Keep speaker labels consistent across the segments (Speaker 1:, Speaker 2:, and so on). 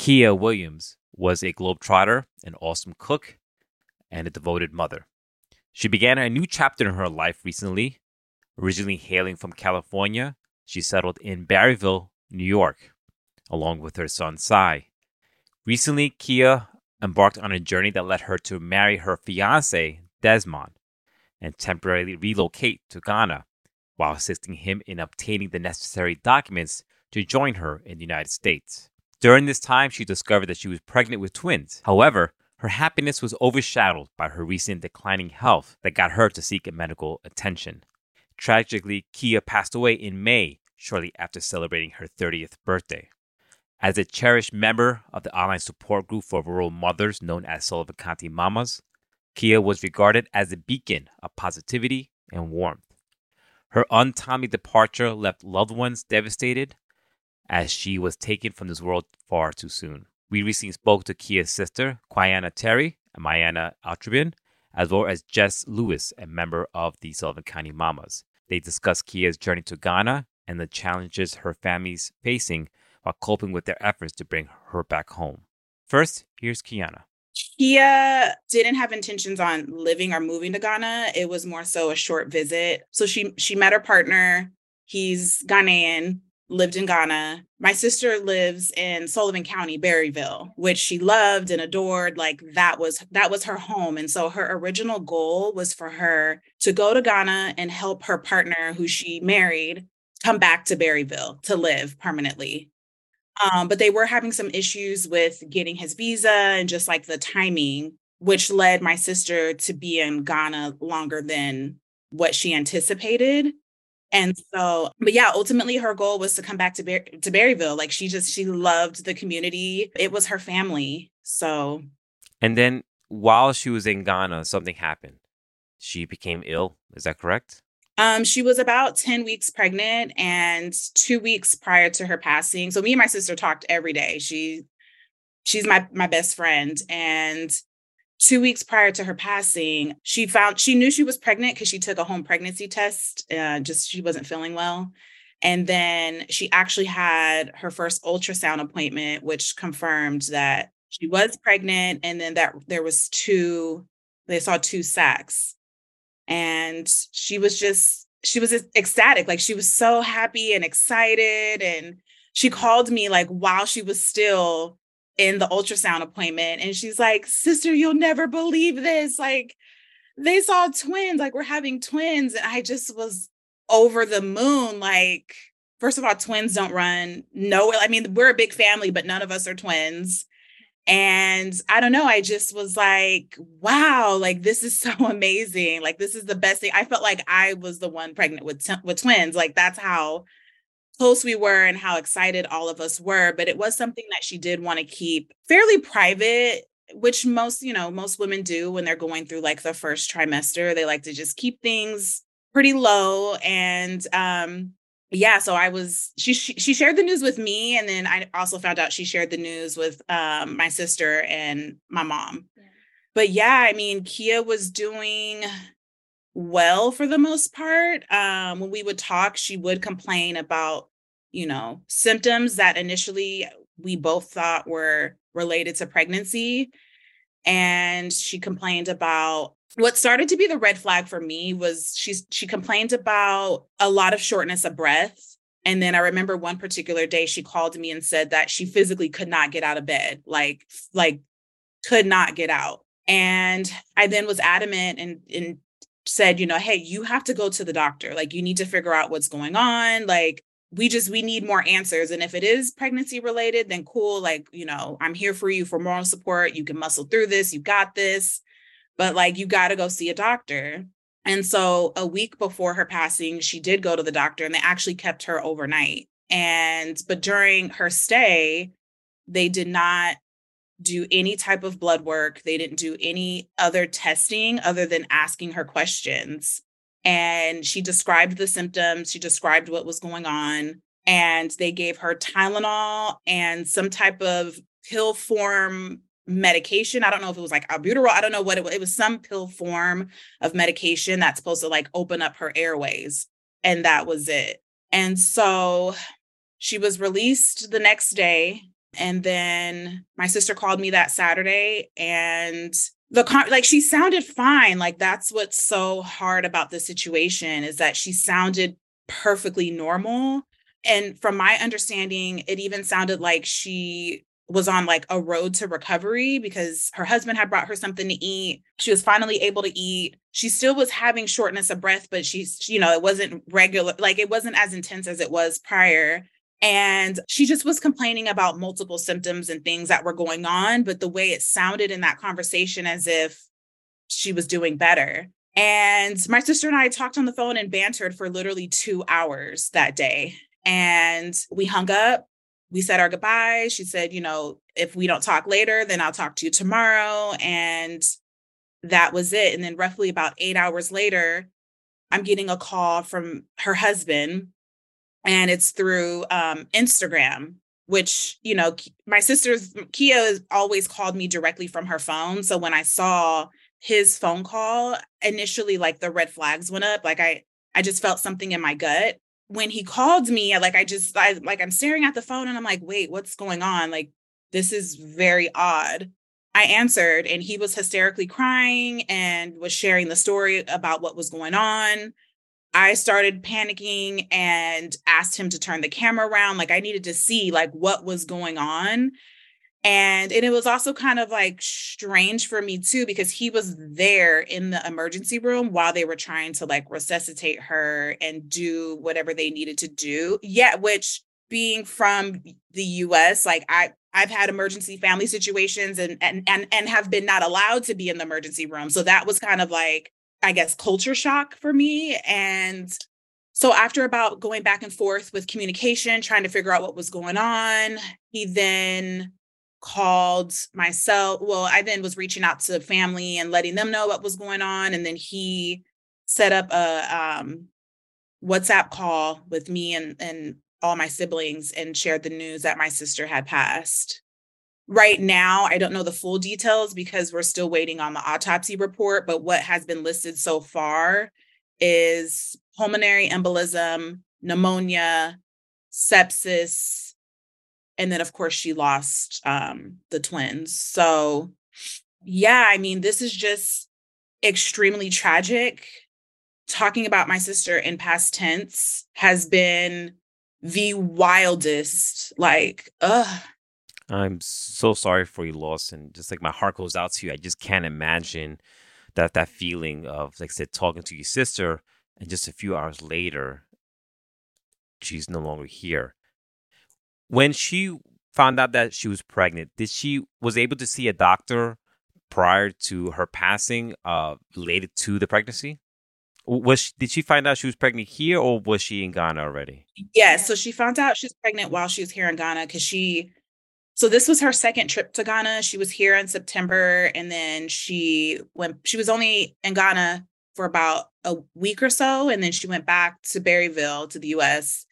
Speaker 1: Kia Williams was a globetrotter, an awesome cook, and a devoted mother. She began a new chapter in her life recently. Originally hailing from California, she settled in Barryville, New York, along with her son Cy. Recently, Kia embarked on a journey that led her to marry her fiance, Desmond, and temporarily relocate to Ghana while assisting him in obtaining the necessary documents to join her in the United States. During this time, she discovered that she was pregnant with twins. However, her happiness was overshadowed by her recent declining health that got her to seek medical attention. Tragically, Kia passed away in May, shortly after celebrating her 30th birthday. As a cherished member of the online support group for rural mothers known as Sullivan County Mamas, Kia was regarded as a beacon of positivity and warmth. Her untimely departure left loved ones devastated as she was taken from this world far too soon. We recently spoke to Kia's sister, Quiyanna Terry, and Miyanna Albritton, as well as Jess Lewis, a member of the Sullivan County Mamas. They discussed Kia's journey to Ghana and the challenges her family's facing while coping with their efforts to bring her back home. First, here's Quiyanna.
Speaker 2: Kia didn't have intentions on living or moving to Ghana. It was more so a short visit. So she she met her partner. He's Ghanaian, lived in Ghana. My sister lives in Sullivan County, Barryville, which she loved and adored. Like that was that was her home. And so her original goal was for her to go to Ghana and help her partner who she married come back to Barryville to live permanently. Um, but they were having some issues with getting his visa and just like the timing, which led my sister to be in Ghana longer than what she anticipated. And so, but yeah, ultimately her goal was to come back to Bar- to Barryville. Like she just she loved the community. It was her family. So,
Speaker 1: and then while she was in Ghana, something happened. She became ill. Is that correct?
Speaker 2: Um, she was about 10 weeks pregnant and two weeks prior to her passing. So me and my sister talked every day. She she's my my best friend. And two weeks prior to her passing, she found she knew she was pregnant because she took a home pregnancy test. Uh, just she wasn't feeling well. And then she actually had her first ultrasound appointment, which confirmed that she was pregnant. And then that there was two, they saw two sacs and she was just she was ecstatic like she was so happy and excited and she called me like while she was still in the ultrasound appointment and she's like sister you'll never believe this like they saw twins like we're having twins and i just was over the moon like first of all twins don't run no i mean we're a big family but none of us are twins and I don't know, I just was like, wow, like this is so amazing. Like this is the best thing. I felt like I was the one pregnant with t- with twins. Like that's how close we were and how excited all of us were, but it was something that she did want to keep fairly private which most you know most women do when they're going through like the first trimester. They like to just keep things pretty low and um yeah so i was she, she, she shared the news with me and then i also found out she shared the news with um my sister and my mom. Yeah. but yeah i mean kia was doing well for the most part. Um when we would talk she would complain about you know symptoms that initially we both thought were related to pregnancy and she complained about what started to be the red flag for me was she's she complained about a lot of shortness of breath and then i remember one particular day she called me and said that she physically could not get out of bed like like could not get out and i then was adamant and and said you know hey you have to go to the doctor like you need to figure out what's going on like we just we need more answers and if it is pregnancy related then cool like you know i'm here for you for moral support you can muscle through this you got this but like you got to go see a doctor. And so a week before her passing, she did go to the doctor and they actually kept her overnight. And but during her stay, they did not do any type of blood work. They didn't do any other testing other than asking her questions. And she described the symptoms, she described what was going on. And they gave her Tylenol and some type of pill form medication. I don't know if it was like albuterol. I don't know what it was. It was some pill form of medication that's supposed to like open up her airways. And that was it. And so she was released the next day. And then my sister called me that Saturday and the con- like she sounded fine. Like that's what's so hard about the situation is that she sounded perfectly normal. And from my understanding, it even sounded like she was on like a road to recovery because her husband had brought her something to eat. She was finally able to eat. She still was having shortness of breath, but she's, you know, it wasn't regular, like it wasn't as intense as it was prior. And she just was complaining about multiple symptoms and things that were going on. But the way it sounded in that conversation as if she was doing better. And my sister and I talked on the phone and bantered for literally two hours that day. And we hung up we said our goodbyes. She said, you know, if we don't talk later, then I'll talk to you tomorrow. And that was it. And then, roughly about eight hours later, I'm getting a call from her husband, and it's through um, Instagram, which, you know, my sister's Kia always called me directly from her phone. So when I saw his phone call, initially, like the red flags went up. Like I, I just felt something in my gut when he called me, like I just I like I'm staring at the phone and I'm like, wait, what's going on? Like this is very odd. I answered and he was hysterically crying and was sharing the story about what was going on. I started panicking and asked him to turn the camera around. Like I needed to see like what was going on. And and it was also kind of like strange for me too because he was there in the emergency room while they were trying to like resuscitate her and do whatever they needed to do. Yeah which being from the US like I I've had emergency family situations and and and and have been not allowed to be in the emergency room. So that was kind of like I guess culture shock for me and so after about going back and forth with communication trying to figure out what was going on he then called myself. Well, I then was reaching out to family and letting them know what was going on. And then he set up a um, WhatsApp call with me and, and all my siblings and shared the news that my sister had passed. Right now, I don't know the full details because we're still waiting on the autopsy report. But what has been listed so far is pulmonary embolism, pneumonia, sepsis, and then of course she lost um the twins so yeah i mean this is just extremely tragic talking about my sister in past tense has been the wildest like ugh
Speaker 1: i'm so sorry for your loss and just like my heart goes out to you i just can't imagine that that feeling of like I said talking to your sister and just a few hours later she's no longer here when she found out that she was pregnant, did she was able to see a doctor prior to her passing uh related to the pregnancy? Was she, did she find out she was pregnant here or was she in Ghana already?
Speaker 2: Yeah, so she found out she was pregnant while she was here in Ghana cuz she so this was her second trip to Ghana. She was here in September and then she went she was only in Ghana for about a week or so and then she went back to Barryville to the US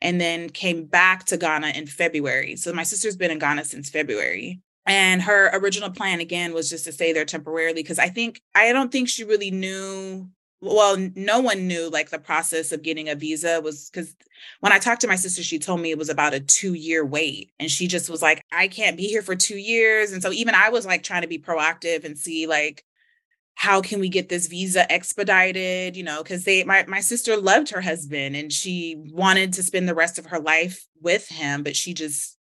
Speaker 2: and then came back to Ghana in February. So my sister's been in Ghana since February. And her original plan again was just to stay there temporarily because I think I don't think she really knew well no one knew like the process of getting a visa was because when i talked to my sister she told me it was about a two year wait and she just was like i can't be here for two years and so even i was like trying to be proactive and see like how can we get this visa expedited? you know because they my, my sister loved her husband and she wanted to spend the rest of her life with him but she just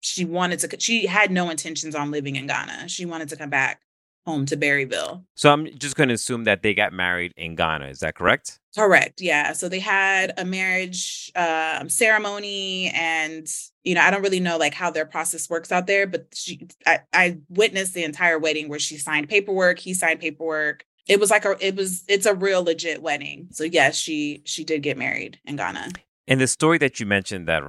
Speaker 2: she wanted to she had no intentions on living in ghana. She wanted to come back home to barryville
Speaker 1: so i'm just going to assume that they got married in ghana is that correct
Speaker 2: correct yeah so they had a marriage um, ceremony and you know, I don't really know like how their process works out there, but she, I, I witnessed the entire wedding where she signed paperwork, he signed paperwork. It was like a, it was, it's a real legit wedding. So yes, she, she did get married in Ghana.
Speaker 1: And the story that you mentioned that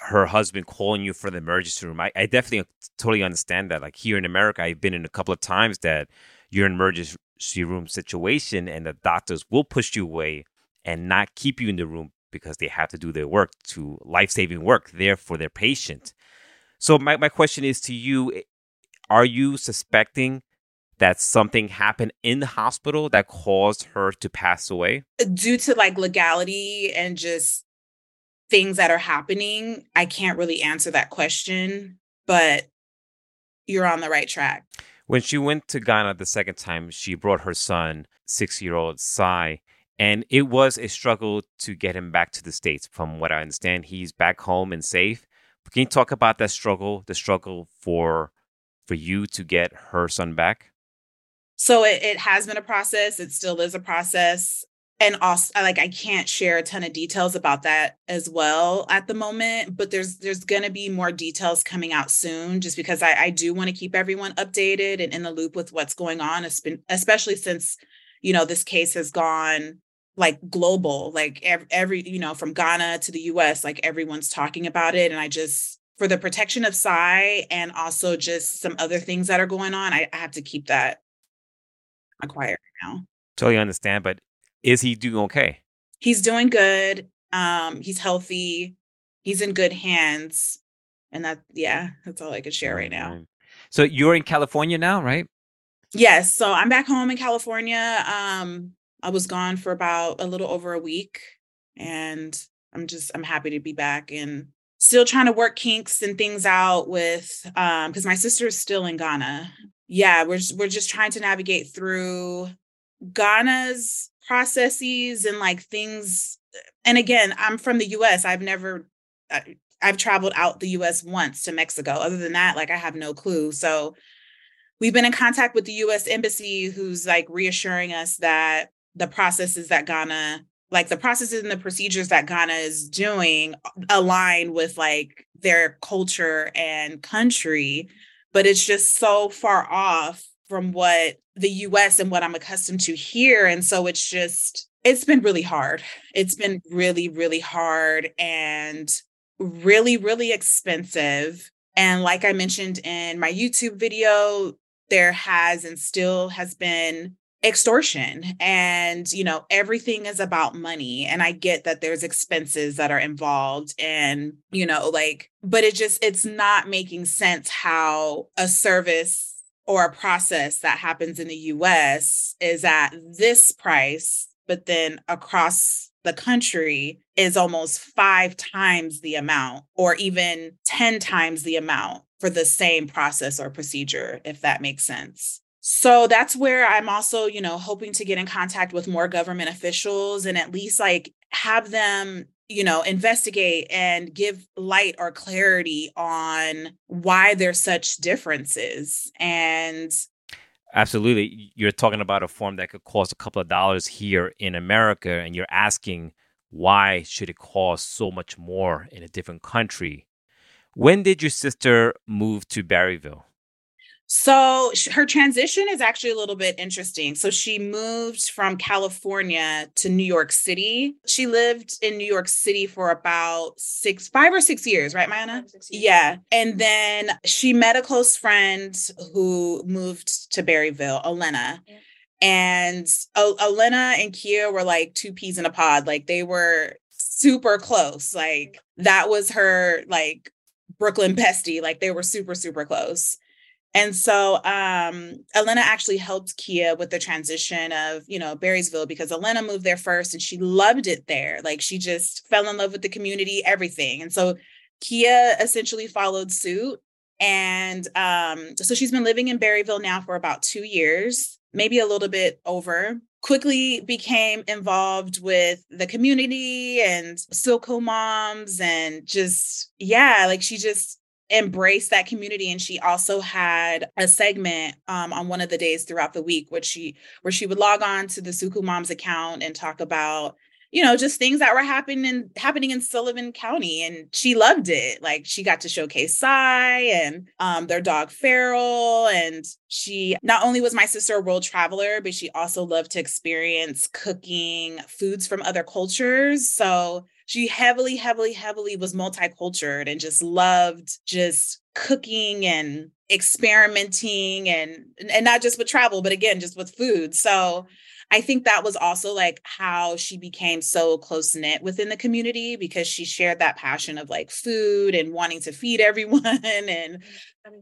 Speaker 1: her, husband calling you for the emergency room, I, I definitely totally understand that. Like here in America, I've been in a couple of times that you're in emergency room situation and the doctors will push you away and not keep you in the room because they have to do their work to life-saving work there for their patient. So my, my question is to you, eh, are you suspecting that something happened in the hospital that caused her to pass away?
Speaker 2: Due to like legality and just things that are happening, I can't really answer that question. but you're on the right track.
Speaker 1: When she went to Ghana the second time, she brought her son, six year old Sai, and it was a struggle to get him back to the States. From what I understand, he's back home and safe. But can you talk about that struggle, the struggle for for you to get her son back?
Speaker 2: So it, it has been a process. It still is a process and also like i can't share a ton of details about that as well at the moment but there's there's going to be more details coming out soon just because i, I do want to keep everyone updated and in the loop with what's going on especially since you know this case has gone like global like every, you know from ghana to the us like everyone's talking about it and i just for the protection of Sai and also just some other things that are going on i, I have to keep that quiet right now.
Speaker 1: Totally understand but is he doing okay?
Speaker 2: He's doing good. Um, he's healthy. He's in good hands. And that, yeah, that's all I could share right now.
Speaker 1: So you're in California now, right?
Speaker 2: Yes. So I'm back home in California. Um, I was gone for about a little over a week and I'm just I'm happy to be back and still trying to work kinks and things out with um because my sister is still in Ghana. Yeah, we're we're just trying to navigate through Ghana's processes and like things and again i'm from the us i've never i've traveled out the us once to mexico other than that like i have no clue so we've been in contact with the us embassy who's like reassuring us that the processes that ghana like the processes and the procedures that ghana is doing align with like their culture and country but it's just so far off from what the US and what I'm accustomed to here. And so it's just, it's been really hard. It's been really, really hard and really, really expensive. And like I mentioned in my YouTube video, there has and still has been extortion and you know everything is about money and i get that there's expenses that are involved and you know like but it just it's not making sense how a service or a process that happens in the US is at this price, but then across the country is almost five times the amount or even 10 times the amount for the same process or procedure, if that makes sense. So that's where I'm also, you know, hoping to get in contact with more government officials and at least like have them you know, investigate and give light or clarity on why there's such differences. And
Speaker 1: absolutely, you're talking about a form that could cost a couple of dollars here in America, and you're asking why should it cost so much more in a different country? When did your sister move to Barryville?
Speaker 2: So her transition is actually a little bit interesting. So she moved from California to New York City. She lived in New York City for about six, five or six years, right, Miyanna? Yeah. And then she met a close friend who moved to Barryville, Elena. Yeah. And o- Elena and Kia were like two peas in a pod. Like they were super close. Like that was her like Brooklyn bestie. Like they were super, super close. And so um, Elena actually helped Kia with the transition of, you know, Barrysville because Elena moved there first and she loved it there. Like she just fell in love with the community, everything. And so Kia essentially followed suit. And um, so she's been living in Barryville now for about two years, maybe a little bit over. Quickly became involved with the community and Silco moms and just, yeah, like she just embrace that community and she also had a segment um, on one of the days throughout the week which she where she would log on to the Suku Moms account and talk about you know just things that were happening happening in Sullivan County and she loved it like she got to showcase Sai and um, their dog Feral and she not only was my sister a world traveler but she also loved to experience cooking foods from other cultures so she heavily, heavily, heavily was multicultural and just loved just cooking and experimenting and and not just with travel, but again, just with food. So I think that was also like how she became so close knit within the community because she shared that passion of like food and wanting to feed everyone and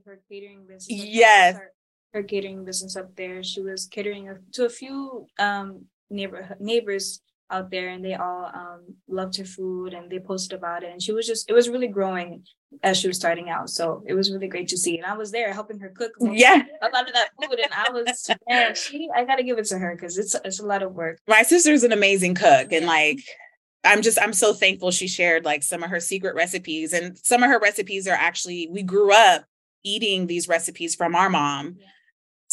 Speaker 3: her catering business.
Speaker 2: Yes.
Speaker 3: Her, her, catering business up there. She was catering to a few um neighbor neighbors out there and they all um, loved her food and they posted about it. And she was just it was really growing as she was starting out. So it was really great to see. And i was there helping her cook
Speaker 2: yeah.
Speaker 3: a lot of that food. And i was man she i gotta give it to her because it's it's a lot of work.
Speaker 2: My sister's an amazing cook. And like I'm just I'm so thankful she shared like some of her secret recipes. And some of her recipes are actually we grew up eating these recipes from our mom. Yeah.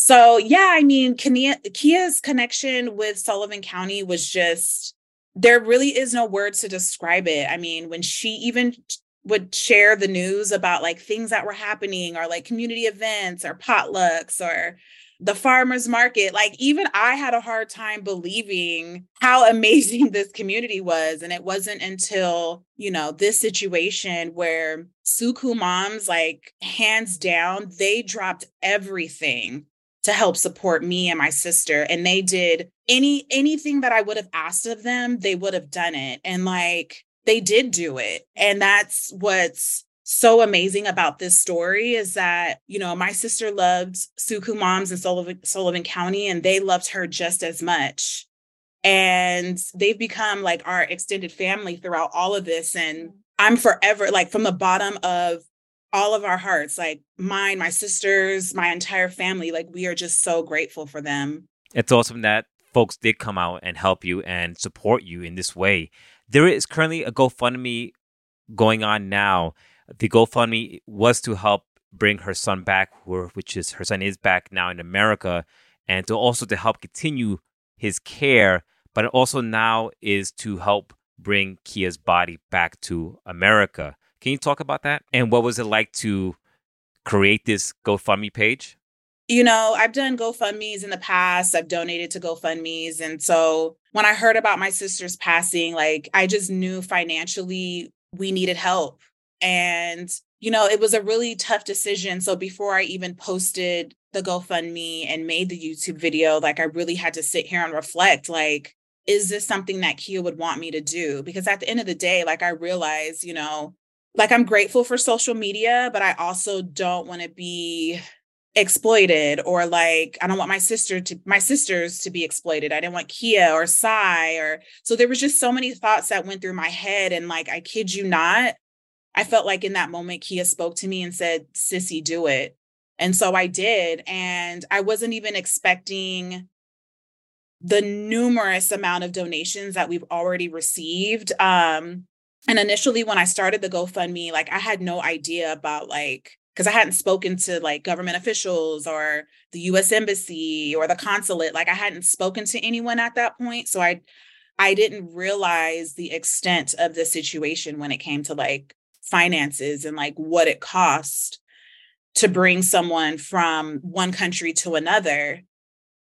Speaker 2: So yeah, I mean, Kia's connection with Sullivan County was just there really is no words to describe it. I mean, when she even would share the news about like things that were happening or like community events or potlucks or the farmers market like even i had a hard time believing how amazing this community was and it wasn't until you know this situation where suku moms like hands down they dropped everything to help support me and my sister and they did any anything that i would have asked of them they would have done it and like they did do it and that's what's so amazing about this story is that you know my sister loved suku moms in sullivan, sullivan county and they loved her just as much and they've become like our extended family throughout all of this and i'm forever like from the bottom of all of our hearts, like mine, my sisters, my entire family, like we are just so grateful for them.
Speaker 1: It's awesome that folks did come out and help you and support you in this way. There is currently a GoFundMe going on now. The GoFundMe was to help bring her son back, which is her son is back now in America, and to also to help continue his care. But also now is to help bring Kia's body back to America. Can you talk about that? And what was it like to create this GoFundMe page?
Speaker 2: You know, I've done GoFundMe's in the past. I've donated to GoFundMe's. And so when I heard about my sister's passing, like I just knew financially we needed help. And, you know, it was a really tough decision. So before I even posted the GoFundMe and made the YouTube video, like I really had to sit here and reflect like, is this something that Kia would want me to do? Because at the end of the day, like I realized, you know, like I'm grateful for social media, but I also don't want to be exploited or like I don't want my sister to my sisters to be exploited. I didn't want Kia or Sai or so there was just so many thoughts that went through my head and like I kid you not, I felt like in that moment Kia spoke to me and said, "Sissy, do it." And so I did and I wasn't even expecting the numerous amount of donations that we've already received um and initially when i started the gofundme like i had no idea about like because i hadn't spoken to like government officials or the us embassy or the consulate like i hadn't spoken to anyone at that point. So i i didn't realize the extent of the situation when it came to like finances and like what it cost to bring someone from one country to another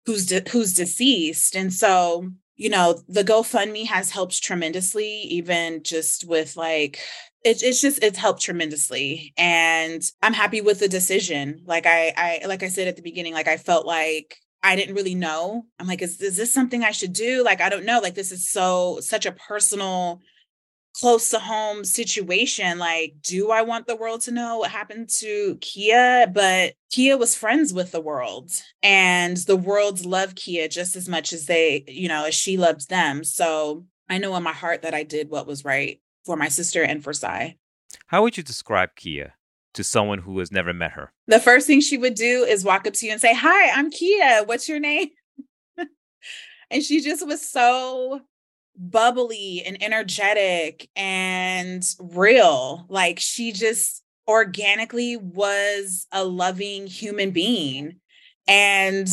Speaker 2: who's de- who's deceased. And so you know, the GoFundMe has helped tremendously, even just with like, it, it's just it's helped tremendously and i'm happy with the decision. Like i i like i said at the beginning like i felt like i didn't really know. I'm like is, is this something i should do? Like i don't know like this is so such a personal close to home situation. Like, do I want the world to know what happened to Kia? But Kia was friends with the world, and the world loved Kia just as much as they, you know, as she loves them. So I know in my heart that I did what was right for my sister and for Sai.
Speaker 1: How would you describe Kia? To someone who has never met her,
Speaker 2: the first thing she would do is walk up to you and say, Hi, I'm Kia. What's your name? and she just was so bubbly and energetic and real. Like she just organically was a loving human being. And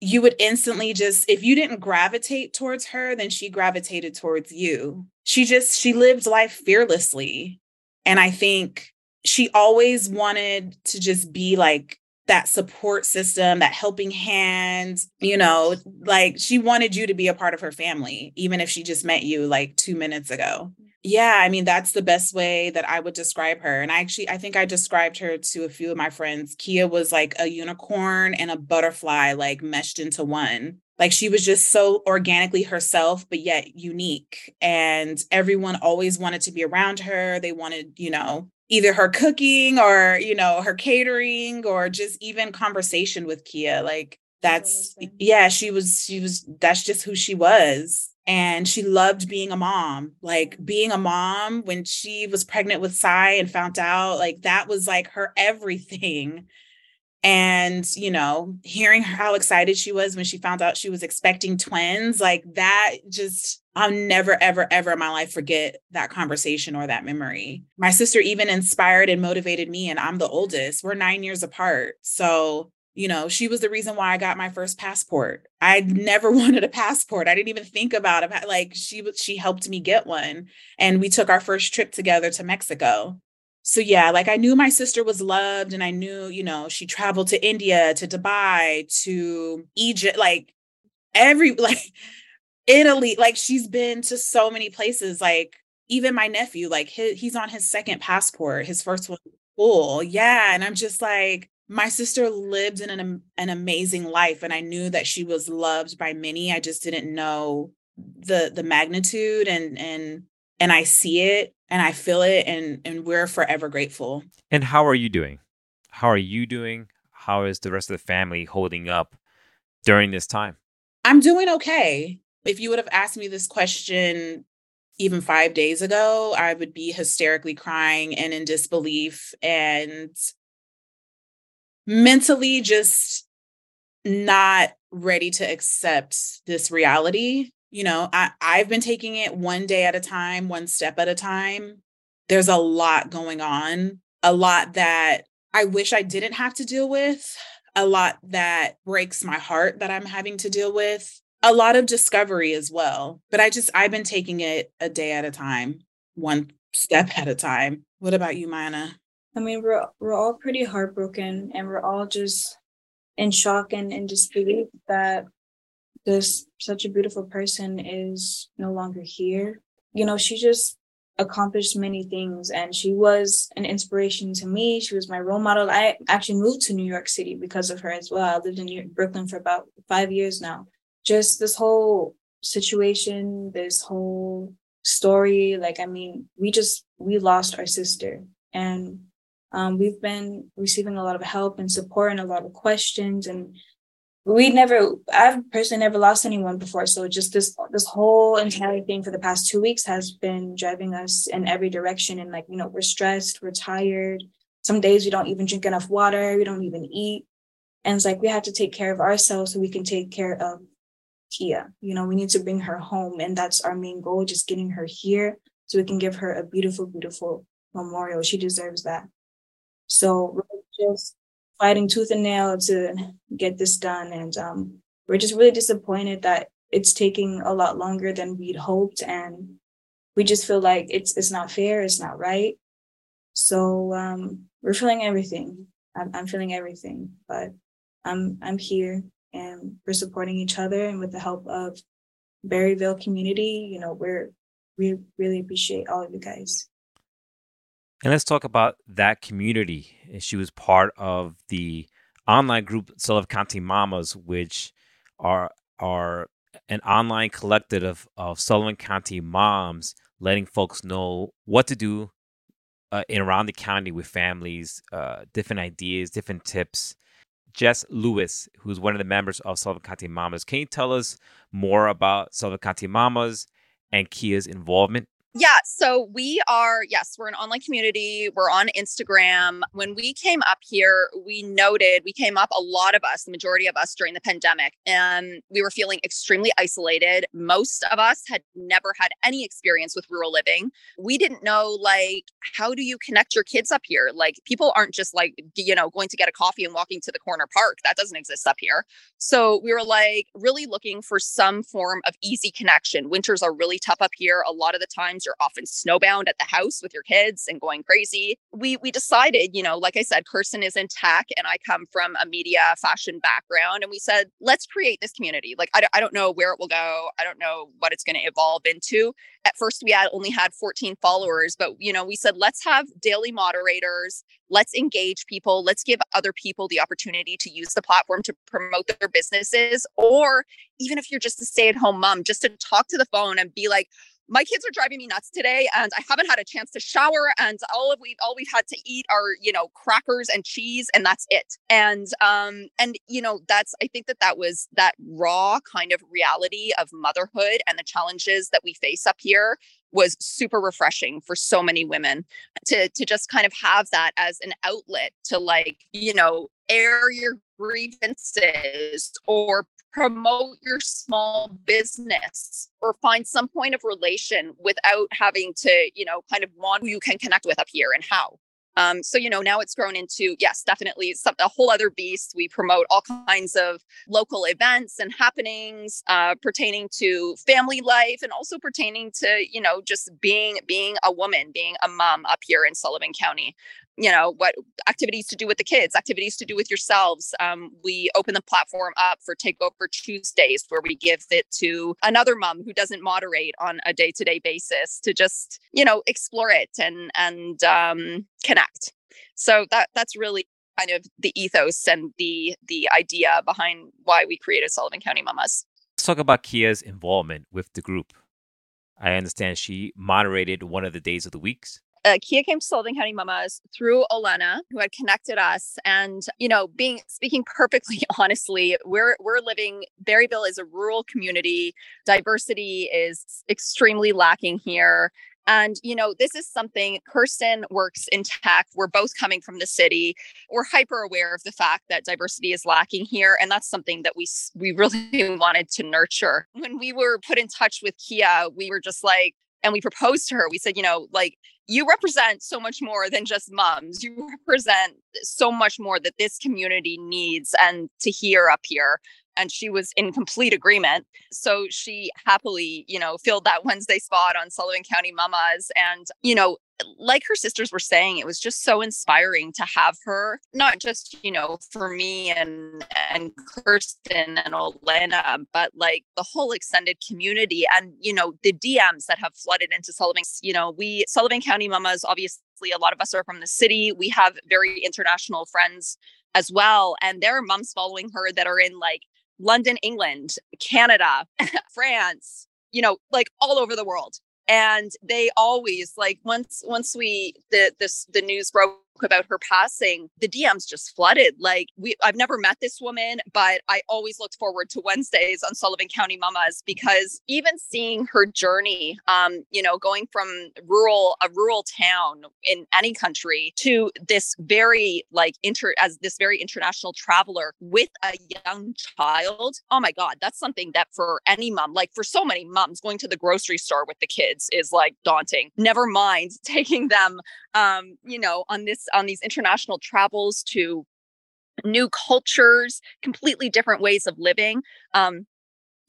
Speaker 2: you would instantly just, if you didn't gravitate towards her, then she gravitated towards you. She just, she lived life fearlessly. And I think she always wanted to just be like that support system, that helping hand, you know, like she wanted you to be a part of her family, even if she just met you like two minutes ago. Yeah, I mean, that's the best way that I would describe her. And I actually, I think I described her to a few of my friends. Kia was like a unicorn and a butterfly, like meshed into one. Like she was just so organically herself, but yet unique. And everyone always wanted to be around her. They wanted, you know, either her cooking or you know her catering or just even conversation with kia like that's yeah she was she was that's just who she was. And she loved being a mom. Like being a mom when she was pregnant with Cy and found out like that was like her everything and you know hearing how excited she was when she found out she was expecting twins like that just i'll never ever ever in my life forget that conversation or that memory. My sister even inspired and motivated me and i'm the oldest. We're nine years apart. So you know she was the reason why i got my first passport. I never wanted a passport. I didn't even think about it like she she helped me get one and we took our first trip together to mexico so yeah, like I knew my sister was loved and I knew, you know, she traveled to India, to Dubai, to Egypt, like every like Italy, like she's been to so many places like even my nephew like his, he's on his second passport, his first one full. Yeah, and I'm just like my sister lived in an an amazing life and I knew that she was loved by many. I just didn't know the the magnitude and and and I see it and I feel it and and we're forever grateful.
Speaker 1: And how are you doing? How are you doing? How is the rest of the family holding up during this time?
Speaker 2: I'm doing okay. If you would have asked me this question even 5 days ago, I would be hysterically crying and in disbelief and mentally just not ready to accept this reality you know I, i've been taking it one day at a time one step at a time there's a lot going on a lot that i wish i didn't have to deal with a lot that breaks my heart that i'm having to deal with a lot of discovery as well but i just i've been taking it a day at a time one step at a time what about you Miyanna?
Speaker 3: i mean we're we're all pretty heartbroken and we're all just in shock and in disbelief that this such a beautiful person is no longer here. You know, she just accomplished many things and she was an inspiration to me. She was my role model. I actually moved to New York City because of her as well. I lived in Brooklyn for about five years now. Just this whole situation, this whole story, like, I mean, we just, we lost our sister and um, we've been receiving a lot of help and support and a lot of questions and we never i've personally never lost anyone before. So just this this whole entire thing for the past two weeks has been driving us in every direction. And like you know we're stressed we're tired. Some days we don't even drink enough water we don't even eat. And it's like we have to take care of ourselves so we can take care of kia. You know we need to bring her home. And that's our main goal just getting her here so we can give her a beautiful beautiful memorial. She deserves that. So just fighting tooth and nail to get this done. And um, we're just really disappointed that it's taking a lot longer than we'd hoped. And we just feel like it's it's not fair, it's not right. So um, we're feeling everything. I'm, I'm feeling everything, but I'm I'm here and we're supporting each other. And with the help of Barryville community, you know, we're we really appreciate all of you guys.
Speaker 1: And let's talk about that community. She was part of the online group Sullivan Mamas, which are are an online collective of, of Sullivan County moms letting folks know what to do uh, in around the county with families, uh, different ideas, different tips. Jess Lewis, who's one of the members of Sullivan County Mamas, can you tell us more about Sullivan County Mamas and Kia's involvement
Speaker 4: yeah, so we are, yes, we're an online community. We're on Instagram. When we came up here, we noted we came up a lot of us, the majority of us during the pandemic, and we were feeling extremely isolated. Most of us had never had any experience with rural living. We didn't know, like, how do you connect your kids up here? Like, people aren't just like, you know, going to get a coffee and walking to the corner park. That doesn't exist up here. So we were like really looking for some form of easy connection. Winters are really tough up here. A lot of the time, you're often snowbound at the house with your kids and going crazy. We we decided, you know, like I said, Kirsten is in tech and I come from a media fashion background. And we said, let's create this community. Like, I, I don't know where it will go. I don't know what it's going to evolve into. At first, we had only had 14 followers, but, you know, we said, let's have daily moderators. Let's engage people. Let's give other people the opportunity to use the platform to promote their businesses. Or even if you're just a stay at home mom, just to talk to the phone and be like, my kids are driving me nuts today and I haven't had a chance to shower and all of we all we've had to eat are, you know, crackers and cheese and that's it. And um and you know, that's I think that that was that raw kind of reality of motherhood and the challenges that we face up here was super refreshing for so many women to to just kind of have that as an outlet to like, you know, air your grievances or promote your small business or find some point of relation without having to, you know, kind of want who you can connect with up here and how. Um, so you know now it's grown into yes, definitely some, a whole other beast. We promote all kinds of local events and happenings uh, pertaining to family life and also pertaining to you know just being being a woman, being a mom up here in Sullivan County you know what activities to do with the kids activities to do with yourselves um, we open the platform up for takeover tuesdays where we give it to another mom who doesn't moderate on a day-to-day basis to just you know explore it and and um, connect. So that that's really kind of the ethos and the the idea behind why we created sullivan county mamas.
Speaker 1: Let's talk about kia's involvement with the group. I understand she moderated one of the days of the weeks
Speaker 4: uh, Kia came to Sullivan County Mamas through Olena, who had connected us. And you know, being speaking perfectly honestly, we're we're living. Barryville is a rural community. Diversity is extremely lacking here. And, you know, this is something Kirsten works in tech. We're both coming from the city. We're hyper aware of the fact that diversity is lacking here. And that's something that we, we really wanted to nurture. When we were put in touch with Kia, we were just like, and we proposed to her, we said, you know, like you represent so much more than just moms. You represent so much more that this community needs and to hear up here. And she was in complete agreement. So she happily, you know, filled that Wednesday spot on Sullivan County Mamas. And, you know, like her sisters were saying, it was just so inspiring to have her, not just, you know, for me and and Kirsten and Olena, but like the whole extended community and, you know, the DMs that have flooded into Sullivan. You know, we Sullivan County Mamas, obviously a lot of us are from the city. We have very international friends as well. And there are moms following her that are in like London, England, Canada, France, you know, like all over the world. And they always like once once we the this the news broke about her passing, the DMs just flooded. Like we I've never met this woman, but I always looked forward to Wednesdays on Sullivan County Mamas because even seeing her journey, um, you know, going from rural a rural town in any country to this very like inter as this very international traveler with a young child. Oh my God, that's something that for any mom, like for so many moms, going to the grocery store with the kids is like daunting. Never mind taking them um, you know, on this on these international travels to new cultures, completely different ways of living. Um,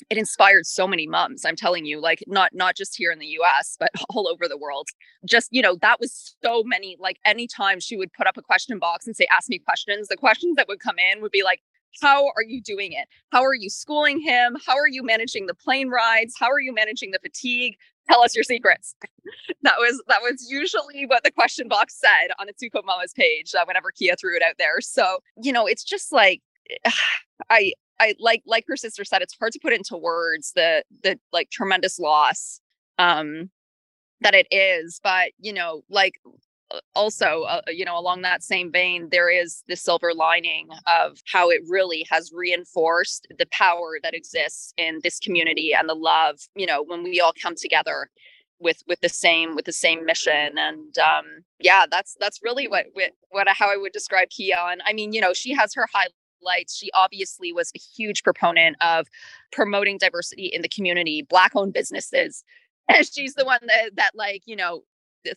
Speaker 4: it inspired so many moms i'm telling you like not not just here in the us but all over the world. Just you know that was so many like anytime she would put up a question box and say ask me questions the questions that would come in would be like how are you doing it? How are you schooling him? How are you managing the plane rides? How are you managing the fatigue tell us your secrets. that was that was usually what the question box said on Atsuko Mama's page uh, whenever Kia threw it out there. So, you know, it's just like I I like like her sister said, it's hard to put into words the the like tremendous loss um that it is. But, you know, like also uh, you know along that same vein there is the silver lining of how it really has reinforced the power that exists in this community and the love you know when we all come together with with the same with the same mission. And um yeah that's that's really what what, what how i would describe kia. And i mean you know she has her highlights. She obviously was a huge proponent of promoting diversity in the community black owned businesses. And she's the one that that like you know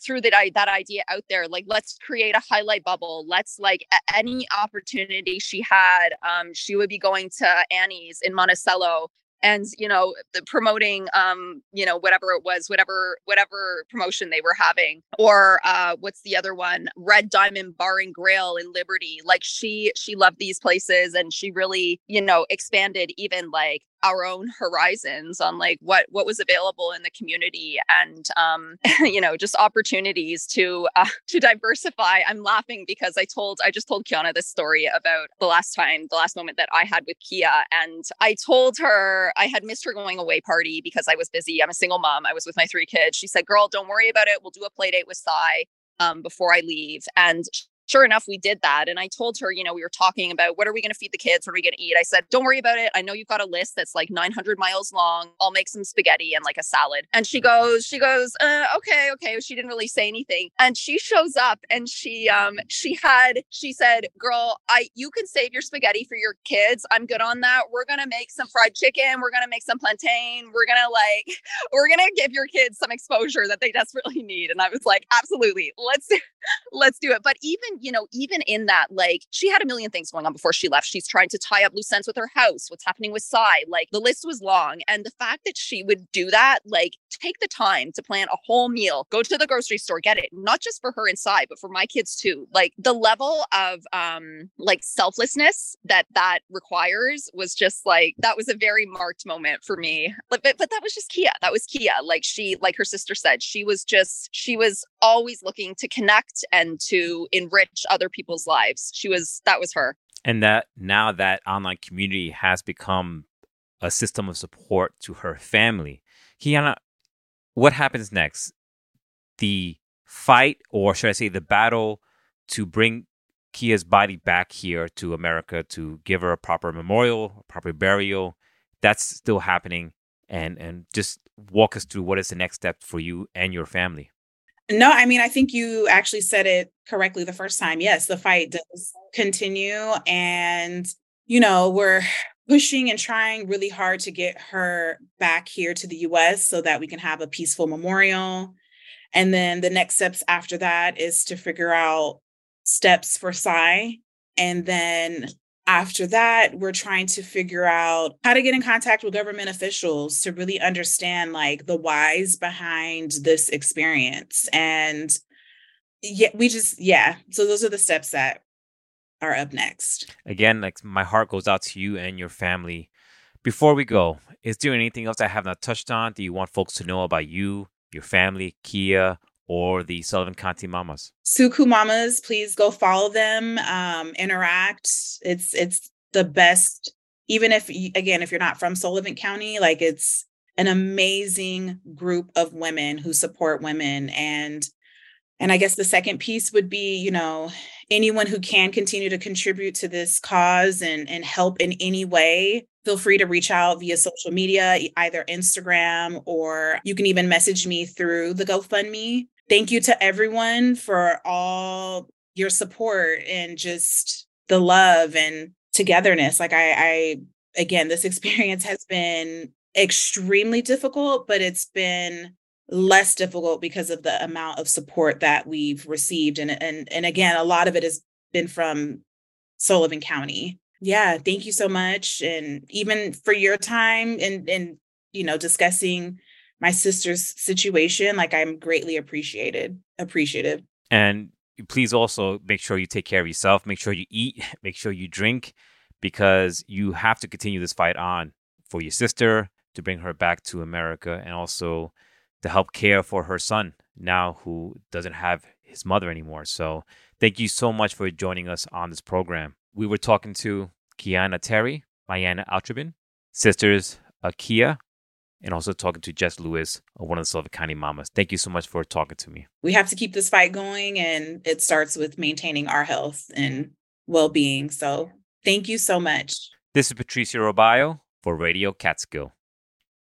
Speaker 4: threw that that idea out there like let's create a highlight bubble. Let's like any opportunity she had um she would be going to annie's in monticello and you know the promoting um you know whatever it was whatever whatever promotion they were having or uh what's the other one? Red diamond bar and grill in liberty. Like she she loved these places and she really you know expanded even like our own horizons on like what what was available in the community and um, you know just opportunities to uh, to diversify. I'm laughing because I told I just told Quiyanna this story about the last time, the last moment that I had with Kia, and I told her I had missed her going away party because I was busy. I'm a single mom. I was with my three kids. She said, "Girl, don't worry about it. We'll do a play date with Sai." Um, before I leave. And sure enough, we did that. And I told her, you know, we were talking about what are we going to feed the kids? What are we going to eat? I said, don't worry about it. I know you've got a list that's like 900 miles long. I'll make some spaghetti and like a salad. And she goes, she goes, uh, okay, okay. She didn't really say anything. And she shows up and she, um, she had, she said, girl, I, you can save your spaghetti for your kids. I'm good on that. We're going to make some fried chicken. We're going to make some plantain. We're going to like, we're going to give your kids some exposure that they desperately need. And I was like, absolutely. Let's, let's do it. But even you know, even in that, like she had a million things going on before she left. She's trying to tie up loose ends with her house, what's happening with Sai. Like the list was long. And the fact that she would do that, like take the time to plan a whole meal, go to the grocery store, get it, not just for her and Sai, but for my kids too. Like the level of um like selflessness that that requires was just like that was a very marked moment for me. But, but, but that was just Kia. That was Kia. Like she, like her sister said, she was just, she was always looking to connect and to enrich other people's lives. She was that was her.
Speaker 1: And that now that online community has become a system of support to her family. Quiyanna, what happens next? The fight, or should I say, the battle to bring Kia's body back here to America to give her a proper memorial, a proper burial. That's still happening. And and just walk us through what is the next step for you and your family.
Speaker 2: No, I mean, I think you actually said it correctly the first time. Yes, the fight does continue. And, you know, we're pushing and trying really hard to get her back here to the US so that we can have a peaceful memorial. And then the next steps after that is to figure out steps for Sai. And then after that we're trying to figure out how to get in contact with government officials to really understand like the whys behind this experience. And yeah we just yeah. So those are the steps that are up next.
Speaker 1: Again like my heart goes out to you and your family. Before we go is there anything else i have not touched on? Do you want folks to know about you your family kia or the Sullivan County Mamas?
Speaker 2: Suku Mamas, please go follow them, um, interact. It's it's the best. Even if again, if you're not from Sullivan County, like it's an amazing group of women who support women and and I guess the second piece would be, you know, anyone who can continue to contribute to this cause and and help in any way feel free to reach out via social media either instagram or you can even message me through the gofundme thank you to everyone for all your support and just the love and togetherness. Like I, I again, this experience has been extremely difficult, but it's been less difficult because of the amount of support that we've received. And and and again, a lot of it has been from Sullivan County. Yeah, thank you so much. And even for your time and and you know discussing my sister's situation, like I'm greatly appreciated, appreciative.
Speaker 1: And please also make sure you take care of yourself, make sure you eat, make sure you drink, because you have to continue this fight on for your sister to bring her back to America and also to help care for her son now who doesn't have his mother anymore. So thank you so much for joining us on this program. We were talking to Quiyanna Terry, Miyanna Albritton, sisters Akia and also talking to Jess Lewis, one of the Sullivan County Mamas. Thank you so much for talking to me.
Speaker 2: We have to keep this fight going, and it starts with maintaining our health and well being. So thank you so much.
Speaker 1: This is Patricio Robayo for Radio Catskill.